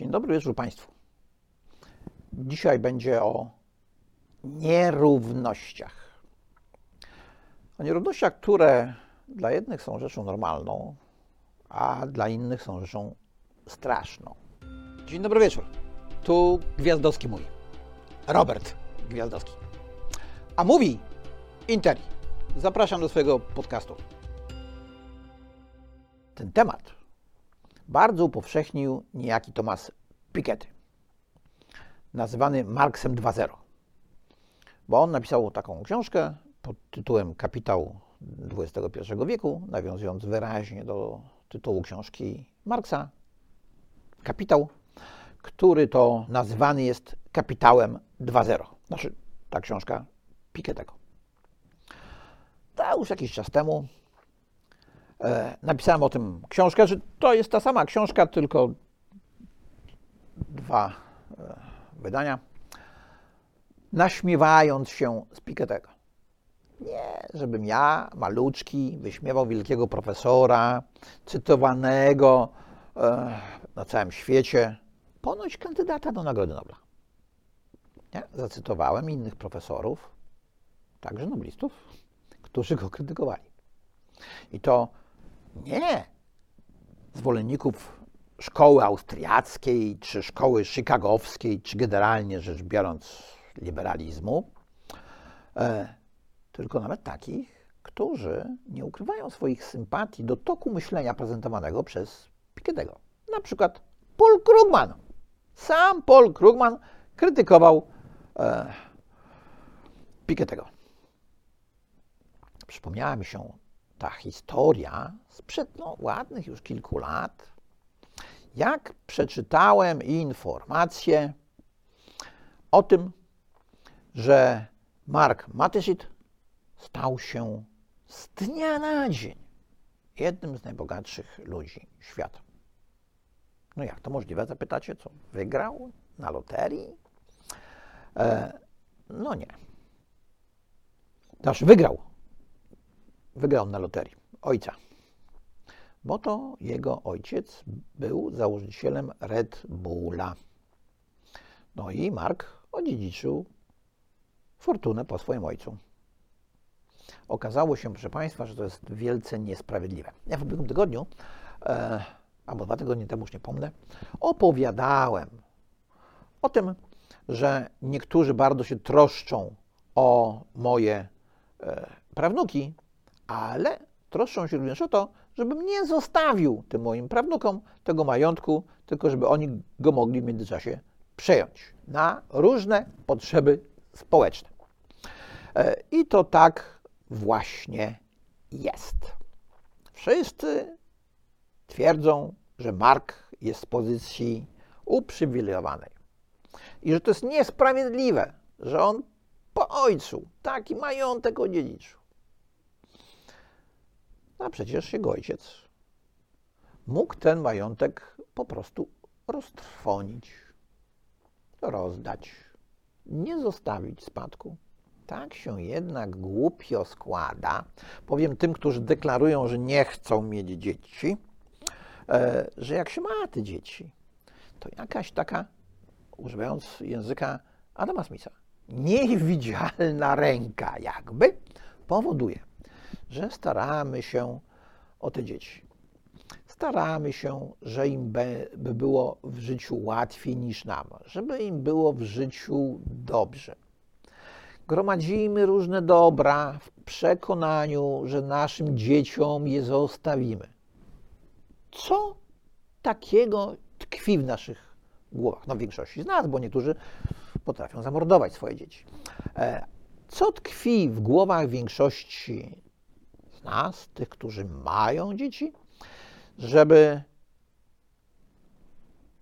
Dzień dobry wieczór Państwu. Dzisiaj będzie o nierównościach. O nierównościach, które dla jednych są rzeczą normalną, a dla innych są rzeczą straszną. Dzień dobry wieczór. Tu Gwiazdowski mówi. Robert Gwiazdowski. A mówi Interi. Zapraszam do swojego podcastu. Ten temat bardzo upowszechnił niejaki Thomas Piketty, nazywany Marksem 2.0. Bo on napisał taką książkę pod tytułem Kapitał XXI wieku, nawiązując wyraźnie do tytułu książki Marksa. Kapitał, który to nazywany jest kapitałem 2.0. Znaczy, ta książka Pikettego. To już jakiś czas temu napisałem o tym książkę, że to jest ta sama książka, tylko dwa e, wydania, naśmiewając się z Pikettego. Nie, żebym ja, maluczki, wyśmiewał wielkiego profesora, cytowanego e, na całym świecie, ponoć kandydata do Nagrody Nobla. Nie? Zacytowałem innych profesorów, także noblistów, którzy go krytykowali. I to nie zwolenników szkoły austriackiej, czy szkoły chicagowskiej, czy generalnie rzecz biorąc liberalizmu, e, tylko nawet takich, którzy nie ukrywają swoich sympatii do toku myślenia prezentowanego przez Pikettego. Na przykład Paul Krugman. Sam Paul Krugman krytykował e, Pikettego. Przypomniała mi się ta historia sprzed no, ładnych już kilku lat, jak przeczytałem informację o tym, że Mark Matesit stał się z dnia na dzień jednym z najbogatszych ludzi świata. No jak to możliwe, zapytacie, co? Wygrał na loterii? E, no nie. Znaczy wygrał. Wygrał na loterii. Ojca. Bo to jego ojciec był założycielem Red Bulla. No i Mark odziedziczył fortunę po swoim ojcu. Okazało się, proszę Państwa, że to jest wielce niesprawiedliwe. Ja w ubiegłym tygodniu, e, albo dwa tygodnie temu, już nie pomnę, opowiadałem o tym, że niektórzy bardzo się troszczą o moje e, prawnuki, ale troszczą się również o to, żebym nie zostawił tym moim prawnukom tego majątku, tylko żeby oni go mogli w międzyczasie przejąć na różne potrzeby społeczne. E, I to tak właśnie jest. Wszyscy twierdzą, że Mark jest z pozycji uprzywilejowanej i że to jest niesprawiedliwe, że on po ojcu taki majątek odziedziczył. A przecież jego ojciec mógł ten majątek po prostu roztrwonić, rozdać, nie zostawić spadku. Tak się jednak głupio składa, powiem tym, którzy deklarują, że nie chcą mieć dzieci, e, że jak się ma te dzieci, to jakaś taka, używając języka Adama Smitha, niewidzialna ręka jakby powoduje, że staramy się o te dzieci. Staramy się, że im by, by było w życiu łatwiej niż nam, żeby im było w życiu dobrze. Gromadzimy różne dobra w przekonaniu, że naszym dzieciom je zostawimy. Co takiego tkwi w naszych głowach? No, w większości z nas, bo niektórzy potrafią zamordować swoje dzieci. E, co tkwi w głowach większości nas, tych, którzy mają dzieci, żeby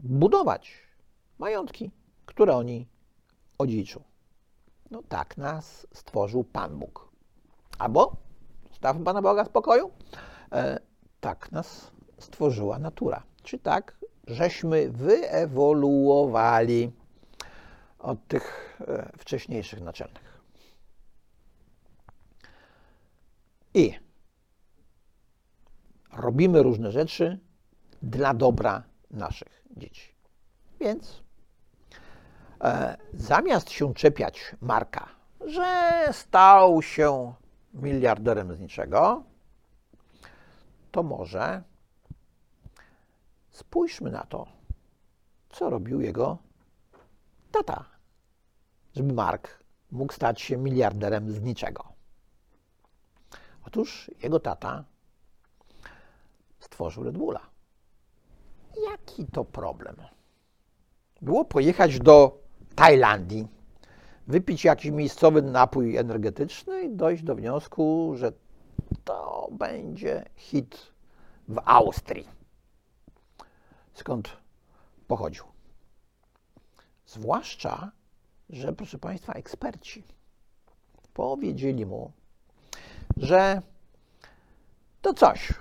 budować majątki, które oni odziedziczą. No tak nas stworzył Pan Bóg. Albo, stawmy Pana Boga spokoju, e, tak nas stworzyła natura. Czy tak, żeśmy wyewoluowali od tych e, wcześniejszych naczelnych. I robimy różne rzeczy dla dobra naszych dzieci. więc e, zamiast się czepiać Marka, że stał się miliarderem z niczego, to może spójrzmy na to, co robił jego tata, żeby Mark mógł stać się miliarderem z niczego. Otóż jego tata stworzył Red Bulla. Jaki to problem? Było pojechać do Tajlandii, wypić jakiś miejscowy napój energetyczny i dojść do wniosku, że to będzie hit w Austrii. Skąd pochodził? Zwłaszcza, że proszę Państwa, eksperci powiedzieli mu, że to coś,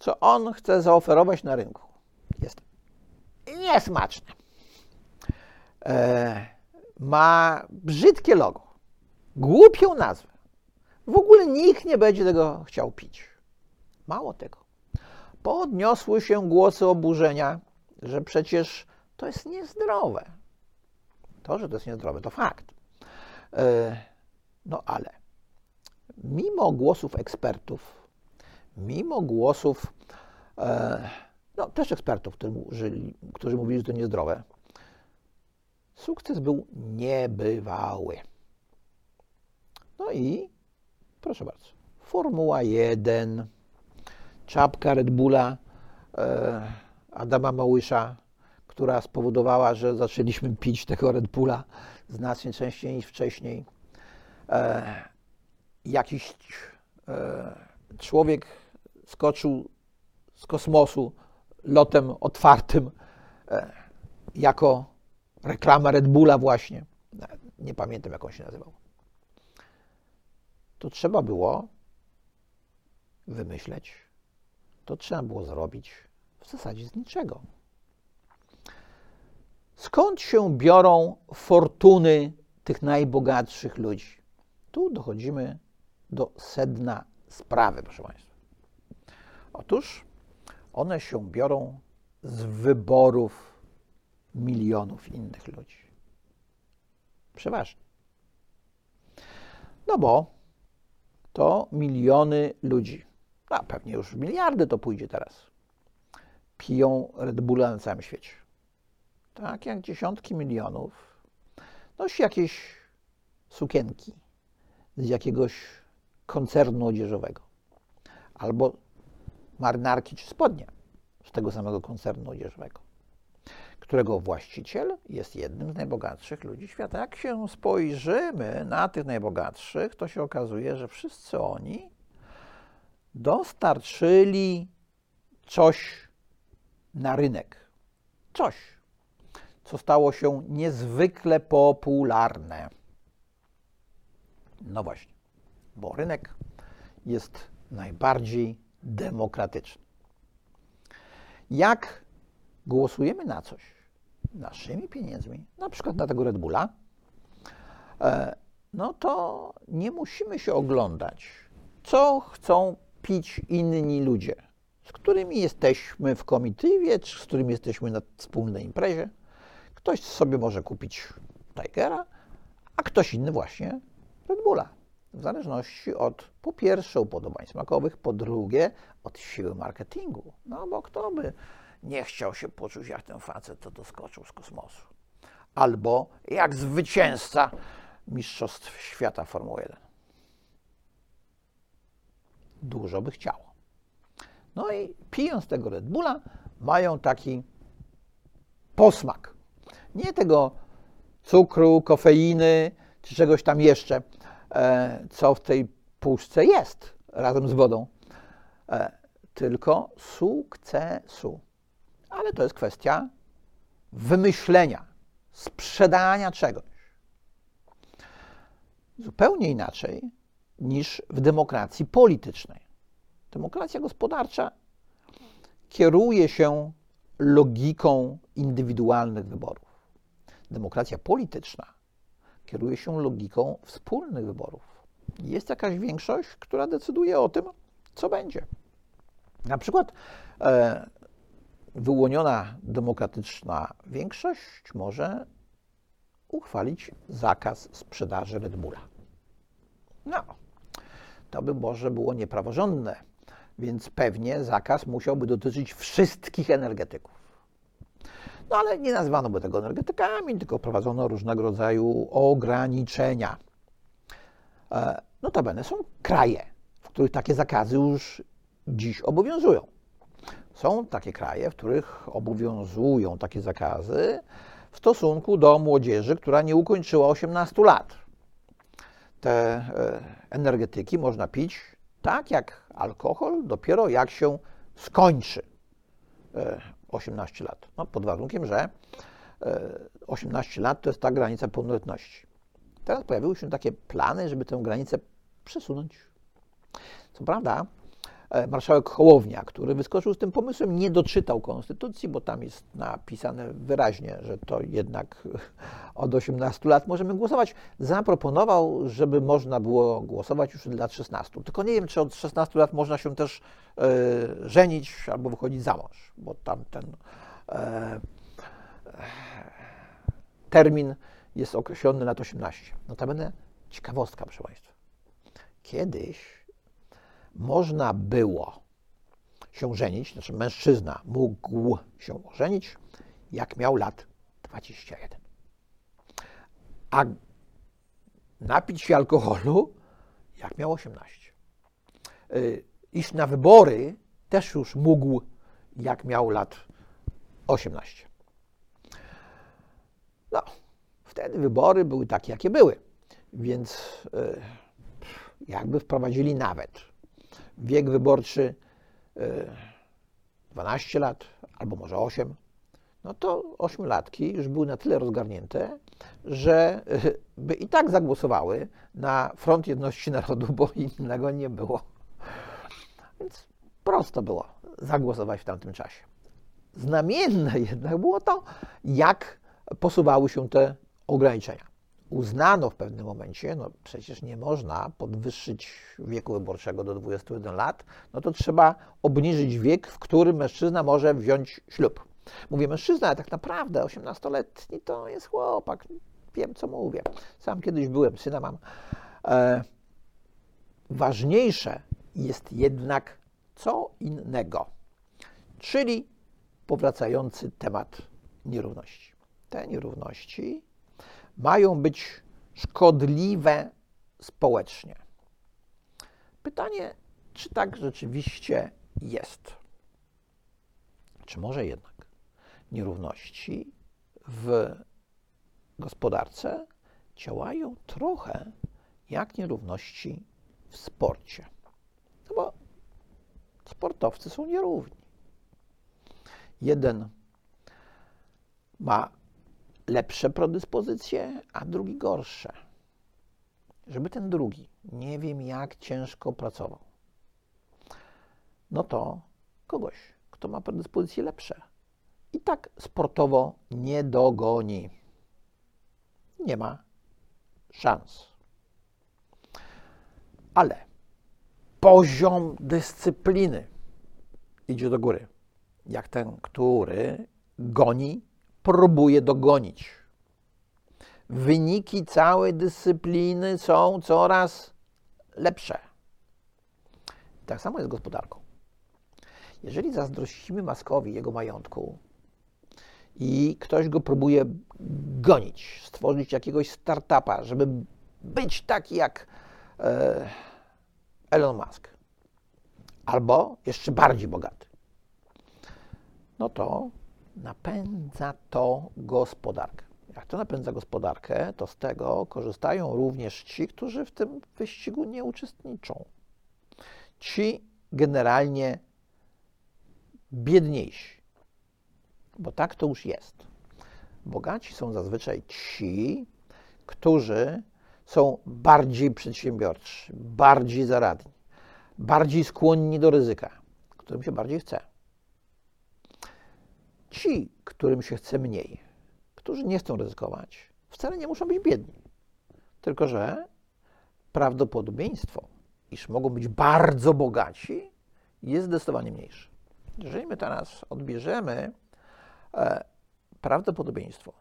co on chce zaoferować na rynku, jest niesmaczne. E, ma brzydkie logo, głupią nazwę. W ogóle nikt nie będzie tego chciał pić. Mało tego. Podniosły się głosy oburzenia, że przecież to jest niezdrowe. To, że to jest niezdrowe, to fakt. E, no ale mimo głosów ekspertów, mimo głosów e, no, też ekspertów, którzy, którzy mówili, że to niezdrowe, sukces był niebywały. No i proszę bardzo, Formuła 1, czapka Red Bulla e, Adama Małysza, która spowodowała, że zaczęliśmy pić tego Red Bulla znacznie częściej niż wcześniej. E, jakiś człowiek skoczył z kosmosu lotem otwartym e, jako reklama Red Bulla właśnie. Nie pamiętam, jak on się nazywał. To trzeba było wymyśleć, to trzeba było zrobić w zasadzie z niczego. Skąd się biorą fortuny tych najbogatszych ludzi? Tu dochodzimy do sedna sprawy, proszę Państwa. Otóż one się biorą z wyborów milionów innych ludzi. Przeważnie. No bo to miliony ludzi, a pewnie już miliardy to pójdzie teraz, piją Red Bulla na całym świecie. Tak jak dziesiątki milionów nosi jakieś sukienki z jakiegoś koncernu odzieżowego albo marynarki czy spodnie z tego samego koncernu odzieżowego, którego właściciel jest jednym z najbogatszych ludzi świata. Jak się spojrzymy na tych najbogatszych, to się okazuje, że wszyscy oni dostarczyli coś na rynek. Coś, co stało się niezwykle popularne. No właśnie, bo rynek jest najbardziej demokratyczny. Jak głosujemy na coś naszymi pieniędzmi, na przykład na tego Red Bulla, e, no to nie musimy się oglądać, co chcą pić inni ludzie, z którymi jesteśmy w komitywie, czy z którymi jesteśmy na wspólnej imprezie. Ktoś sobie może kupić Tigera, a ktoś inny właśnie Red Bulla w zależności od po pierwsze upodobań smakowych, po drugie od siły marketingu. No bo kto by nie chciał się poczuć jak ten facet, to doskoczył z kosmosu. Albo jak zwycięzca Mistrzostw Świata Formuły 1. Dużo by chciało. No i pijąc tego Red Bulla, mają taki posmak. Nie tego cukru, kofeiny czy czegoś tam jeszcze, co w tej puszce jest razem z wodą, e, tylko sukcesu. Ale to jest kwestia wymyślenia, sprzedania czegoś. Zupełnie inaczej niż w demokracji politycznej. Demokracja gospodarcza kieruje się logiką indywidualnych wyborów. Demokracja polityczna kieruje się logiką wspólnych wyborów. Jest jakaś większość, która decyduje o tym, co będzie. Na przykład e, wyłoniona demokratyczna większość może uchwalić zakaz sprzedaży Red Bulla. No, to by może było niepraworządne, więc pewnie zakaz musiałby dotyczyć wszystkich energetyków. No ale nie nazwano by tego energetykami, tylko prowadzono różnego rodzaju ograniczenia. E, Notabene są kraje, w których takie zakazy już dziś obowiązują. Są takie kraje, w których obowiązują takie zakazy w stosunku do młodzieży, która nie ukończyła 18 lat. Te e, energetyki można pić tak jak alkohol, dopiero jak się skończy 18 e, lat. No, pod warunkiem, że 18 lat to jest ta granica pełnoletności. Teraz pojawiły się takie plany, żeby tę granicę przesunąć. Co prawda, e, marszałek Hołownia, który wyskoczył z tym pomysłem, nie doczytał konstytucji, bo tam jest napisane wyraźnie, że to jednak od 18 lat możemy głosować. Zaproponował, żeby można było głosować już od lat 16. Tylko nie wiem, czy od 16 lat można się też e, żenić albo wychodzić za mąż, bo tam ten e, termin jest określony lat 18. Notabene ciekawostka, proszę Państwa. Kiedyś można było się żenić, znaczy mężczyzna mógł się ożenić, jak miał lat 21. A napić się alkoholu, jak miał 18. Y, iść na wybory też już mógł, jak miał lat 18. No, wtedy wybory były takie, jakie były. Więc y, jakby wprowadzili nawet wiek wyborczy 12 y, lat albo może 8, no to ośmiolatki już były na tyle rozgarnięte, że y, by i tak zagłosowały na Front Jedności Narodu, bo innego nie było. Więc prosto było zagłosować w tamtym czasie. Znamienne jednak było to, jak posuwały się te ograniczenia uznano w pewnym momencie, no przecież nie można podwyższyć wieku wyborczego do 21 lat, no to trzeba obniżyć wiek, w którym mężczyzna może wziąć ślub. Mówię mężczyzna, ale tak naprawdę 18-letni to jest chłopak. Wiem, co mówię. Sam kiedyś byłem, syna mam. E, ważniejsze jest jednak co innego, czyli powracający temat nierówności. Te nierówności mają być szkodliwe społecznie. Pytanie, czy tak rzeczywiście jest? Czy może jednak nierówności w gospodarce działają trochę jak nierówności w sporcie? No bo sportowcy są nierówni. Jeden ma lepsze predyspozycje, a drugi gorsze. Żeby ten drugi nie wiem jak ciężko pracował, no to kogoś, kto ma predyspozycje lepsze, i tak sportowo nie dogoni. Nie ma szans. Ale poziom dyscypliny idzie do góry. Jak ten, który goni próbuje dogonić. Wyniki całej dyscypliny są coraz lepsze. Tak samo jest z gospodarką. Jeżeli zazdrościmy Maskowi jego majątku i ktoś go próbuje gonić, stworzyć jakiegoś startupa, żeby być taki jak e, Elon Musk, albo jeszcze bardziej bogaty, no to napędza to gospodarkę. Jak to napędza gospodarkę, to z tego korzystają również ci, którzy w tym wyścigu nie uczestniczą. Ci generalnie biedniejsi, bo tak to już jest. Bogaci są zazwyczaj ci, którzy są bardziej przedsiębiorczy, bardziej zaradni, bardziej skłonni do ryzyka, którym się bardziej chce. Ci, którym się chce mniej, którzy nie chcą ryzykować, wcale nie muszą być biedni. Tylko, że prawdopodobieństwo, iż mogą być bardzo bogaci, jest zdecydowanie mniejsze. Jeżeli my teraz odbierzemy e, prawdopodobieństwo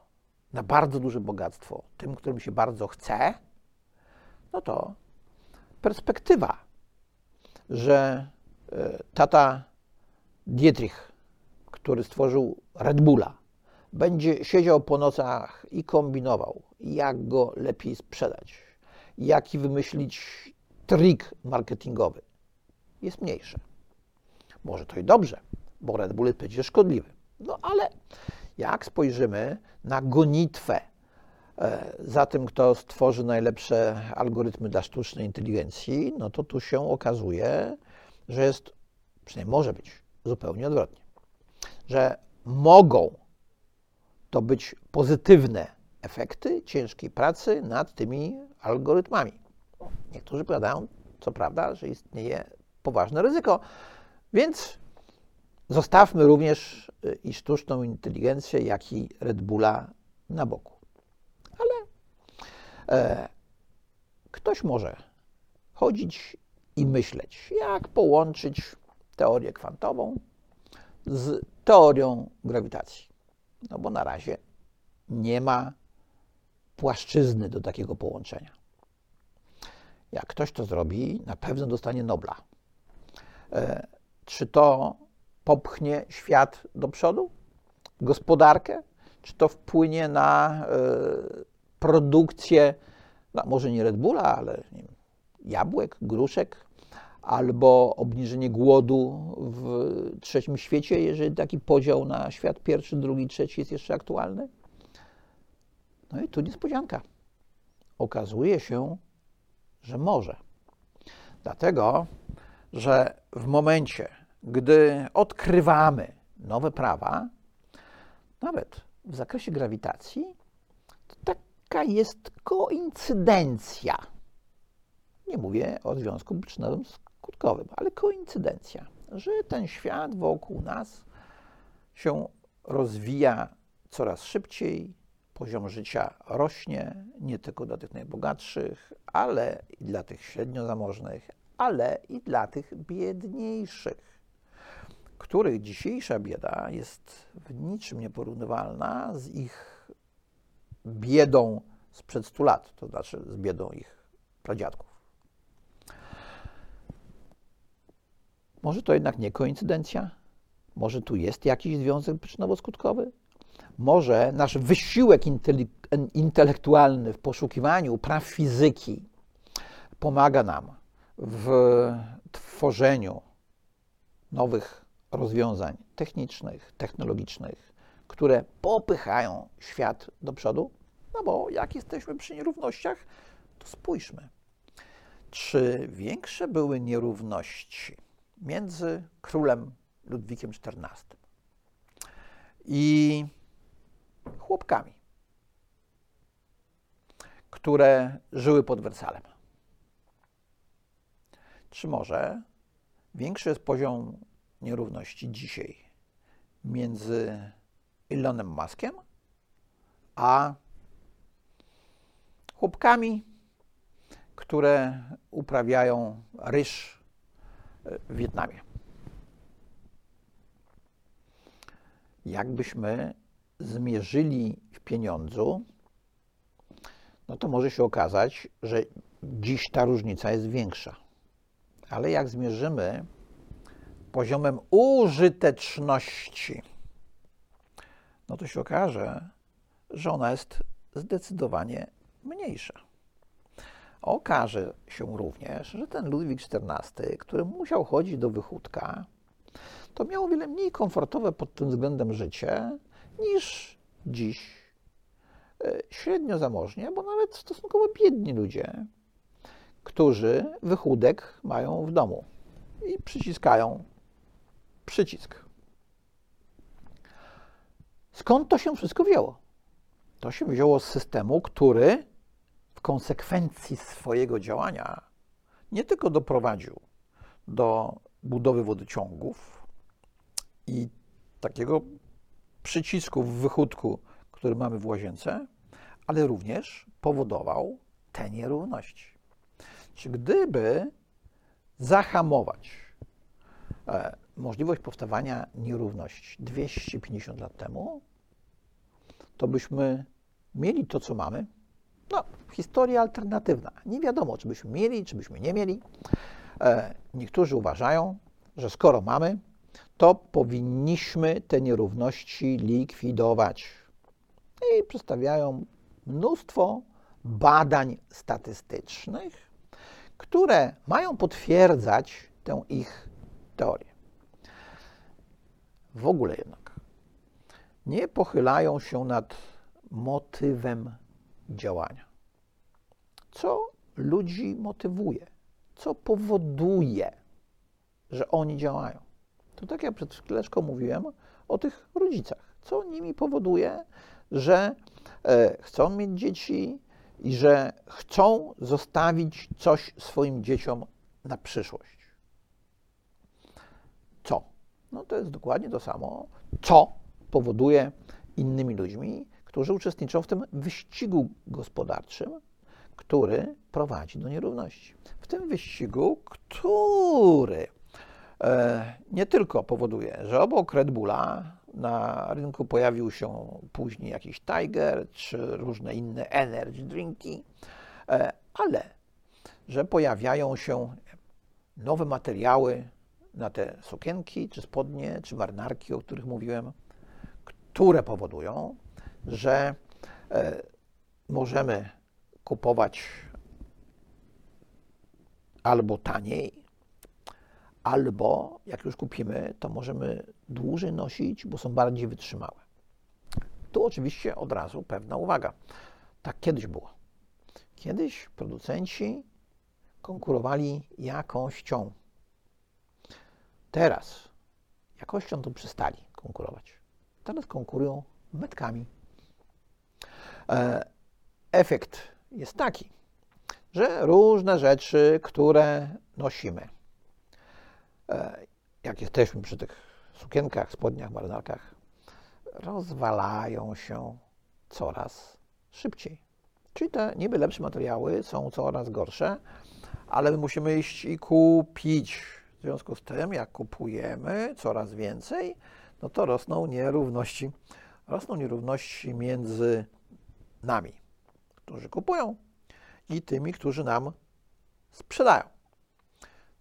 na bardzo duże bogactwo tym, którym się bardzo chce, no to perspektywa, że e, tata Dietrich, który stworzył Red Bulla, będzie siedział po nocach i kombinował, jak go lepiej sprzedać, jaki wymyślić trik marketingowy, jest mniejsze. Może to i dobrze, bo Red Bull przecież szkodliwy. No ale jak spojrzymy na gonitwę e, za tym, kto stworzy najlepsze algorytmy dla sztucznej inteligencji, no to tu się okazuje, że jest, przynajmniej może być, zupełnie odwrotnie. Że mogą to być pozytywne efekty ciężkiej pracy nad tymi algorytmami. Niektórzy powiadają, co prawda, że istnieje poważne ryzyko, więc zostawmy również y, i sztuczną inteligencję, jak i Red Bulla na boku. Ale e, ktoś może chodzić i myśleć, jak połączyć teorię kwantową z teorią grawitacji. No bo na razie nie ma płaszczyzny do takiego połączenia. Jak ktoś to zrobi, na pewno dostanie Nobla. E, czy to popchnie świat do przodu, gospodarkę, czy to wpłynie na e, produkcję, no może nie Red Bulla, ale wiem, jabłek, gruszek, albo obniżenie głodu w trzecim świecie, jeżeli taki podział na świat pierwszy, drugi, trzeci jest jeszcze aktualny? No i tu niespodzianka. Okazuje się, że może. Dlatego, że w momencie, gdy odkrywamy nowe prawa, nawet w zakresie grawitacji, to taka jest koincydencja. Nie mówię o związku przyczynowym skutkowym, ale koincydencja, że ten świat wokół nas się rozwija coraz szybciej, poziom życia rośnie nie tylko dla tych najbogatszych, ale i dla tych średnio zamożnych, ale i dla tych biedniejszych, których dzisiejsza bieda jest w niczym nieporównywalna z ich biedą sprzed 100 lat, to znaczy z biedą ich pradziadków. Może to jednak nie koincydencja? Może tu jest jakiś związek przyczynowo-skutkowy? Może nasz wysiłek intelektualny w poszukiwaniu praw fizyki pomaga nam w tworzeniu nowych rozwiązań technicznych, technologicznych, które popychają świat do przodu? No bo jak jesteśmy przy nierównościach, to spójrzmy. Czy większe były nierówności między królem Ludwikiem XIV i chłopkami, które żyły pod Wersalem? Czy może większy jest poziom nierówności dzisiaj między Elonem Muskiem a chłopkami, które uprawiają ryż w Wietnamie? Jakbyśmy zmierzyli w pieniądzu, no to może się okazać, że dziś ta różnica jest większa ale jak zmierzymy poziomem użyteczności, no to się okaże, że ona jest zdecydowanie mniejsza. Okaże się również, że ten Ludwik XIV, który musiał chodzić do wychudka, to miał o wiele mniej komfortowe pod tym względem życie niż dziś e, średnio zamożnie, bo nawet stosunkowo biedni ludzie którzy wychudek mają w domu i przyciskają przycisk. Skąd to się wszystko wzięło? To się wzięło z systemu, który konsekwencji swojego działania nie tylko doprowadził do budowy wodociągów i takiego przycisku w wychudku, który mamy w łazience, ale również powodował te nierówności. Czy gdyby zahamować e, możliwość powstawania nierówności 250 lat temu, to byśmy mieli to, co mamy. No, historia alternatywna. Nie wiadomo, czy byśmy mieli, czy byśmy nie mieli. E, niektórzy uważają, że skoro mamy, to powinniśmy te nierówności likwidować. I przedstawiają mnóstwo badań statystycznych, które mają potwierdzać tę ich teorię. W ogóle jednak nie pochylają się nad motywem działania. Co ludzi motywuje? Co powoduje, że oni działają? To tak jak przed chwileczką mówiłem o tych rodzicach. Co nimi powoduje, że e, chcą mieć dzieci i że chcą zostawić coś swoim dzieciom na przyszłość? Co? No to jest dokładnie to samo, co powoduje innymi ludźmi, którzy uczestniczą w tym wyścigu gospodarczym, który prowadzi do nierówności. W tym wyścigu, który e, nie tylko powoduje, że obok Red Bulla na rynku pojawił się później jakiś Tiger czy różne inne energy drinki, e, ale że pojawiają się nowe materiały na te sukienki, czy spodnie, czy marynarki, o których mówiłem, które powodują, że e, możemy kupować albo taniej, albo jak już kupimy, to możemy dłużej nosić, bo są bardziej wytrzymałe. Tu oczywiście od razu pewna uwaga. Tak kiedyś było. Kiedyś producenci konkurowali jakością. Teraz jakością to przestali konkurować. Teraz konkurują metkami. E, efekt jest taki, że różne rzeczy, które nosimy, e, jak jesteśmy przy tych sukienkach, spodniach, marynarkach, rozwalają się coraz szybciej. Czyli te niby lepsze materiały są coraz gorsze, ale my musimy iść i kupić. W związku z tym, jak kupujemy coraz więcej, no to rosną nierówności. Rosną nierówności między nami, którzy kupują, i tymi, którzy nam sprzedają.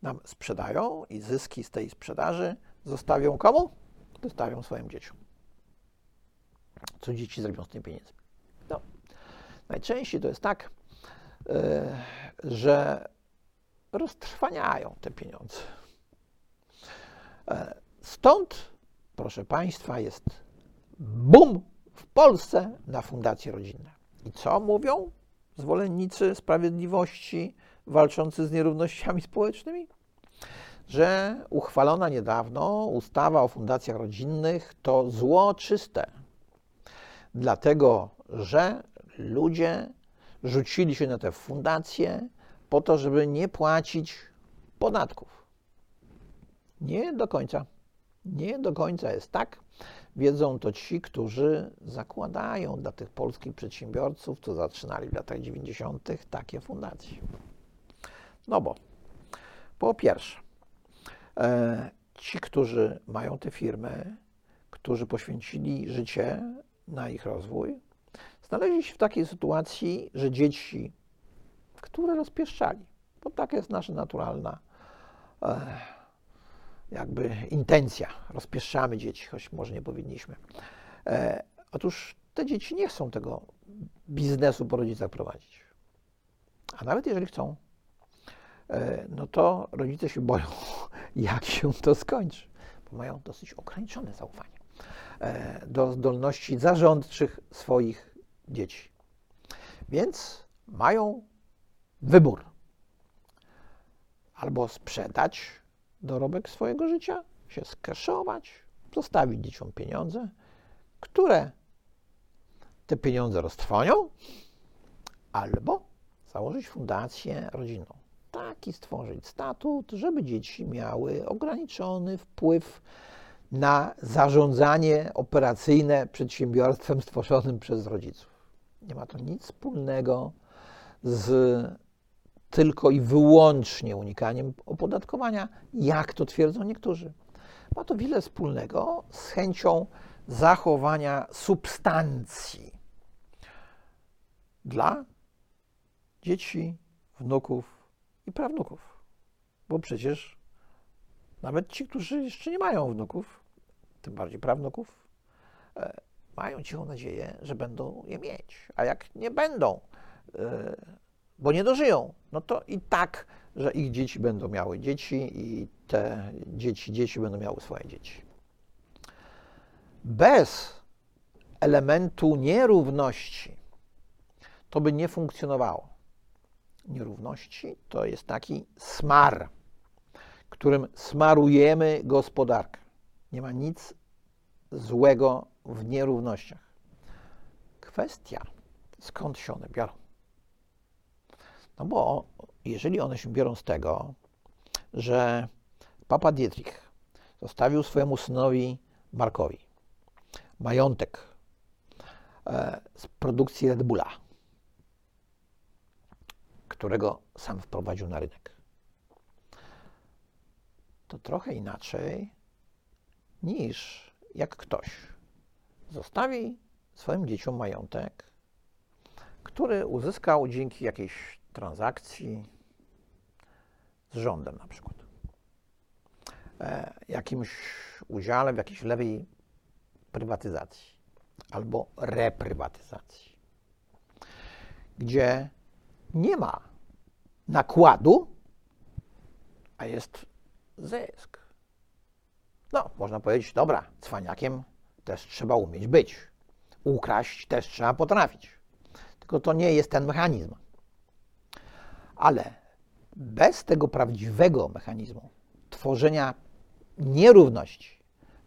Nam sprzedają i zyski z tej sprzedaży zostawią komu? Zostawią swoim dzieciom. Co dzieci zrobią z tymi pieniędzmi? No, najczęściej to jest tak, yy, że roztrwaniają te pieniądze. Yy, stąd, proszę Państwa, jest bum w Polsce na fundacje rodzinne. I co mówią zwolennicy sprawiedliwości walczący z nierównościami społecznymi? Że uchwalona niedawno ustawa o fundacjach rodzinnych to zło czyste. Dlatego, że ludzie rzucili się na te fundacje po to, żeby nie płacić podatków. Nie do końca. Nie do końca jest tak. Wiedzą to ci, którzy zakładają dla tych polskich przedsiębiorców, co zaczynali w latach 90., takie fundacje. No bo po pierwsze, e, ci, którzy mają te firmy, którzy poświęcili życie na ich rozwój, znaleźli się w takiej sytuacji, że dzieci, które rozpieszczali, bo taka jest nasza naturalna e, jakby intencja. Rozpieszczamy dzieci, choć może nie powinniśmy. E, otóż te dzieci nie chcą tego biznesu po rodzicach prowadzić. A nawet jeżeli chcą, e, no to rodzice się boją, jak się to skończy, bo mają dosyć ograniczone zaufanie e, do zdolności zarządczych swoich dzieci. Więc mają wybór. Albo sprzedać dorobek swojego życia, się skeszować, zostawić dzieciom pieniądze, które te pieniądze roztrwonią, albo założyć fundację rodzinną. Taki stworzyć statut, żeby dzieci miały ograniczony wpływ na zarządzanie operacyjne przedsiębiorstwem stworzonym przez rodziców. Nie ma to nic wspólnego z tylko i wyłącznie unikaniem opodatkowania, jak to twierdzą niektórzy. ma to wiele wspólnego z chęcią zachowania substancji dla dzieci, wnuków i prawnuków. Bo przecież nawet ci, którzy jeszcze nie mają wnuków, tym bardziej prawnuków, e, mają cichą nadzieję, że będą je mieć. A jak nie będą, e, bo nie dożyją, no to i tak, że ich dzieci będą miały dzieci i te dzieci, dzieci będą miały swoje dzieci. Bez elementu nierówności to by nie funkcjonowało. Nierówności to jest taki smar, którym smarujemy gospodarkę. Nie ma nic złego w nierównościach. Kwestia, skąd się one biorą. No bo jeżeli one się biorą z tego, że Papa Dietrich zostawił swojemu synowi Markowi majątek e, z produkcji Red Bulla, którego sam wprowadził na rynek, to trochę inaczej niż jak ktoś zostawi swoim dzieciom majątek, który uzyskał dzięki jakiejś transakcji z rządem na przykład. E, jakimś udziale w jakiejś lewej prywatyzacji albo reprywatyzacji, gdzie nie ma nakładu, a jest zysk. No, można powiedzieć, dobra, cwaniakiem też trzeba umieć być. Ukraść też trzeba potrafić. Tylko to nie jest ten mechanizm. Ale bez tego prawdziwego mechanizmu tworzenia nierówności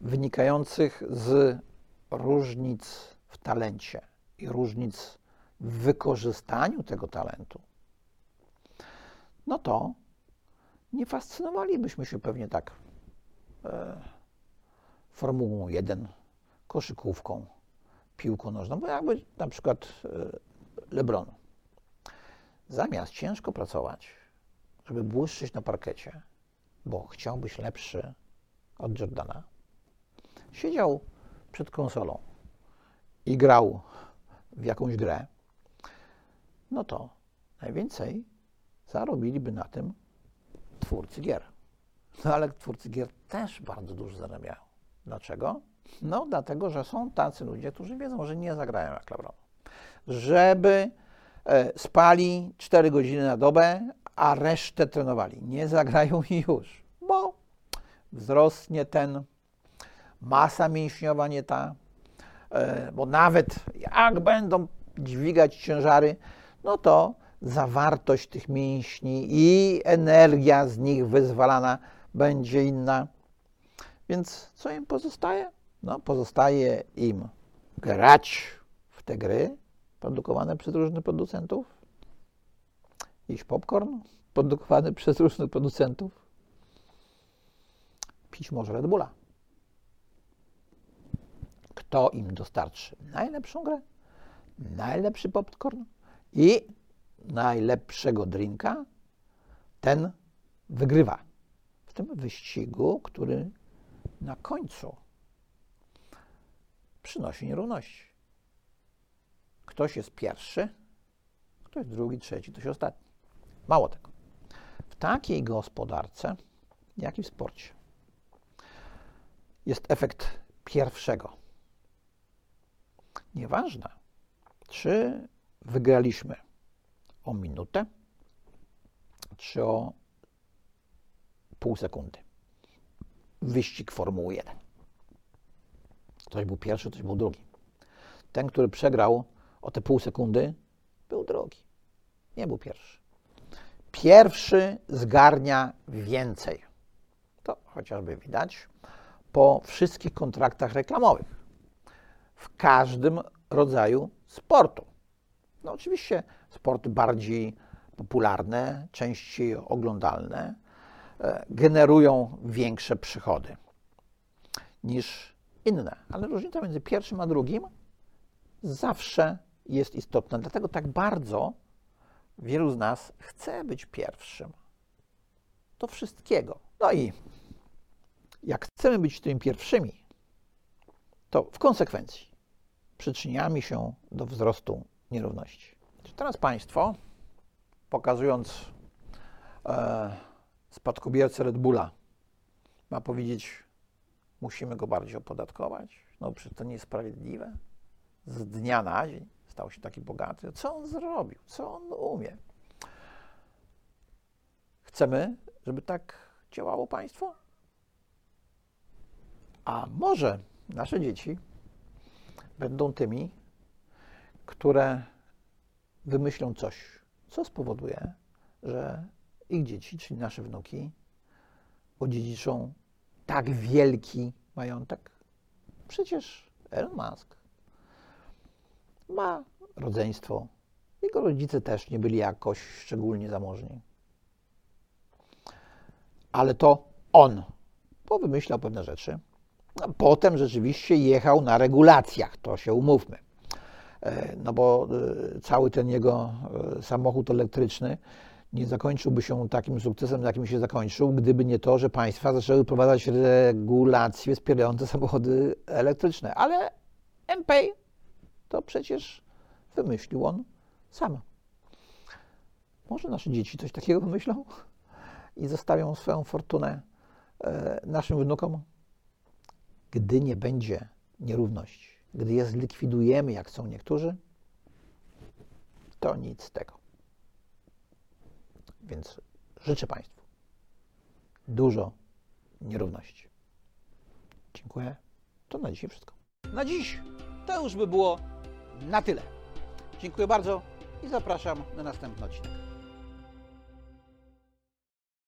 wynikających z różnic w talencie i różnic w wykorzystaniu tego talentu, no to nie fascynowalibyśmy się pewnie tak e, Formułą 1, koszykówką, piłką nożną, bo jakby na przykład e, LeBron. Zamiast ciężko pracować, żeby błyszczeć na parkecie, bo chciał być lepszy od Jordana, siedział przed konsolą i grał w jakąś grę, no to najwięcej zarobiliby na tym twórcy gier. No ale twórcy gier też bardzo dużo zarabiają. Dlaczego? No dlatego, że są tacy ludzie, którzy wiedzą, że nie zagrają jak LeBron. Żeby spali 4 godziny na dobę, a resztę trenowali. Nie zagrają już, bo wzrosnie ten, masa mięśniowa nie ta, e, bo nawet jak będą dźwigać ciężary, no to zawartość tych mięśni i energia z nich wyzwalana będzie inna. Więc co im pozostaje? No, pozostaje im grać w te gry produkowane przez różnych producentów, jeść popcorn produkowany przez różnych producentów, pić może Red Bulla. Kto im dostarczy najlepszą grę, najlepszy popcorn i najlepszego drinka, ten wygrywa w tym wyścigu, który na końcu przynosi nierówności. Ktoś jest pierwszy, ktoś drugi, trzeci, ktoś ostatni. Mało tego. W takiej gospodarce, jak i w sporcie, jest efekt pierwszego. Nieważne, czy wygraliśmy o minutę, czy o pół sekundy. Wyścig Formuły 1. Ktoś był pierwszy, ktoś był drugi. Ten, który przegrał o te pół sekundy, był drugi. Nie był pierwszy. Pierwszy zgarnia więcej. To chociażby widać po wszystkich kontraktach reklamowych. W każdym rodzaju sportu. No oczywiście sporty bardziej popularne, częściej oglądalne, e, generują większe przychody niż inne. Ale różnica między pierwszym a drugim zawsze jest istotna. Dlatego tak bardzo wielu z nas chce być pierwszym. Do wszystkiego. No i Jak chcemy być tymi pierwszymi, to w konsekwencji przyczyniamy się do wzrostu nierówności. Teraz państwo, pokazując e, spadkobiercę Red Bulla, ma powiedzieć, musimy go bardziej opodatkować. No przecież to niesprawiedliwe. Z dnia na dzień stał się taki bogaty. Co on zrobił? Co on umie? Chcemy, żeby tak działało państwo? A może nasze dzieci będą tymi, które wymyślą coś, co spowoduje, że ich dzieci, czyli nasze wnuki, odziedziczą tak wielki majątek? Przecież Elon Musk ma rodzeństwo. Jego rodzice też nie byli jakoś szczególnie zamożni. Ale to on powymyślał pewne rzeczy. A potem rzeczywiście jechał na regulacjach, to się umówmy. E, No bo e, cały ten jego e, samochód elektryczny nie zakończyłby się takim sukcesem, jakim się zakończył, gdyby nie to, że państwa zaczęły wprowadzać regulacje wspierające samochody elektryczne. Ale MPay to przecież wymyślił on sam. Może nasze dzieci coś takiego wymyślą i zostawią swoją fortunę e, naszym wnukom? Gdy nie będzie nierówności, gdy je zlikwidujemy, jak chcą niektórzy, to nic z tego. Więc życzę Państwu dużo nierówności. Dziękuję. To na dzisiaj wszystko. Na dziś to już by było na tyle. Dziękuję bardzo i zapraszam na następny odcinek.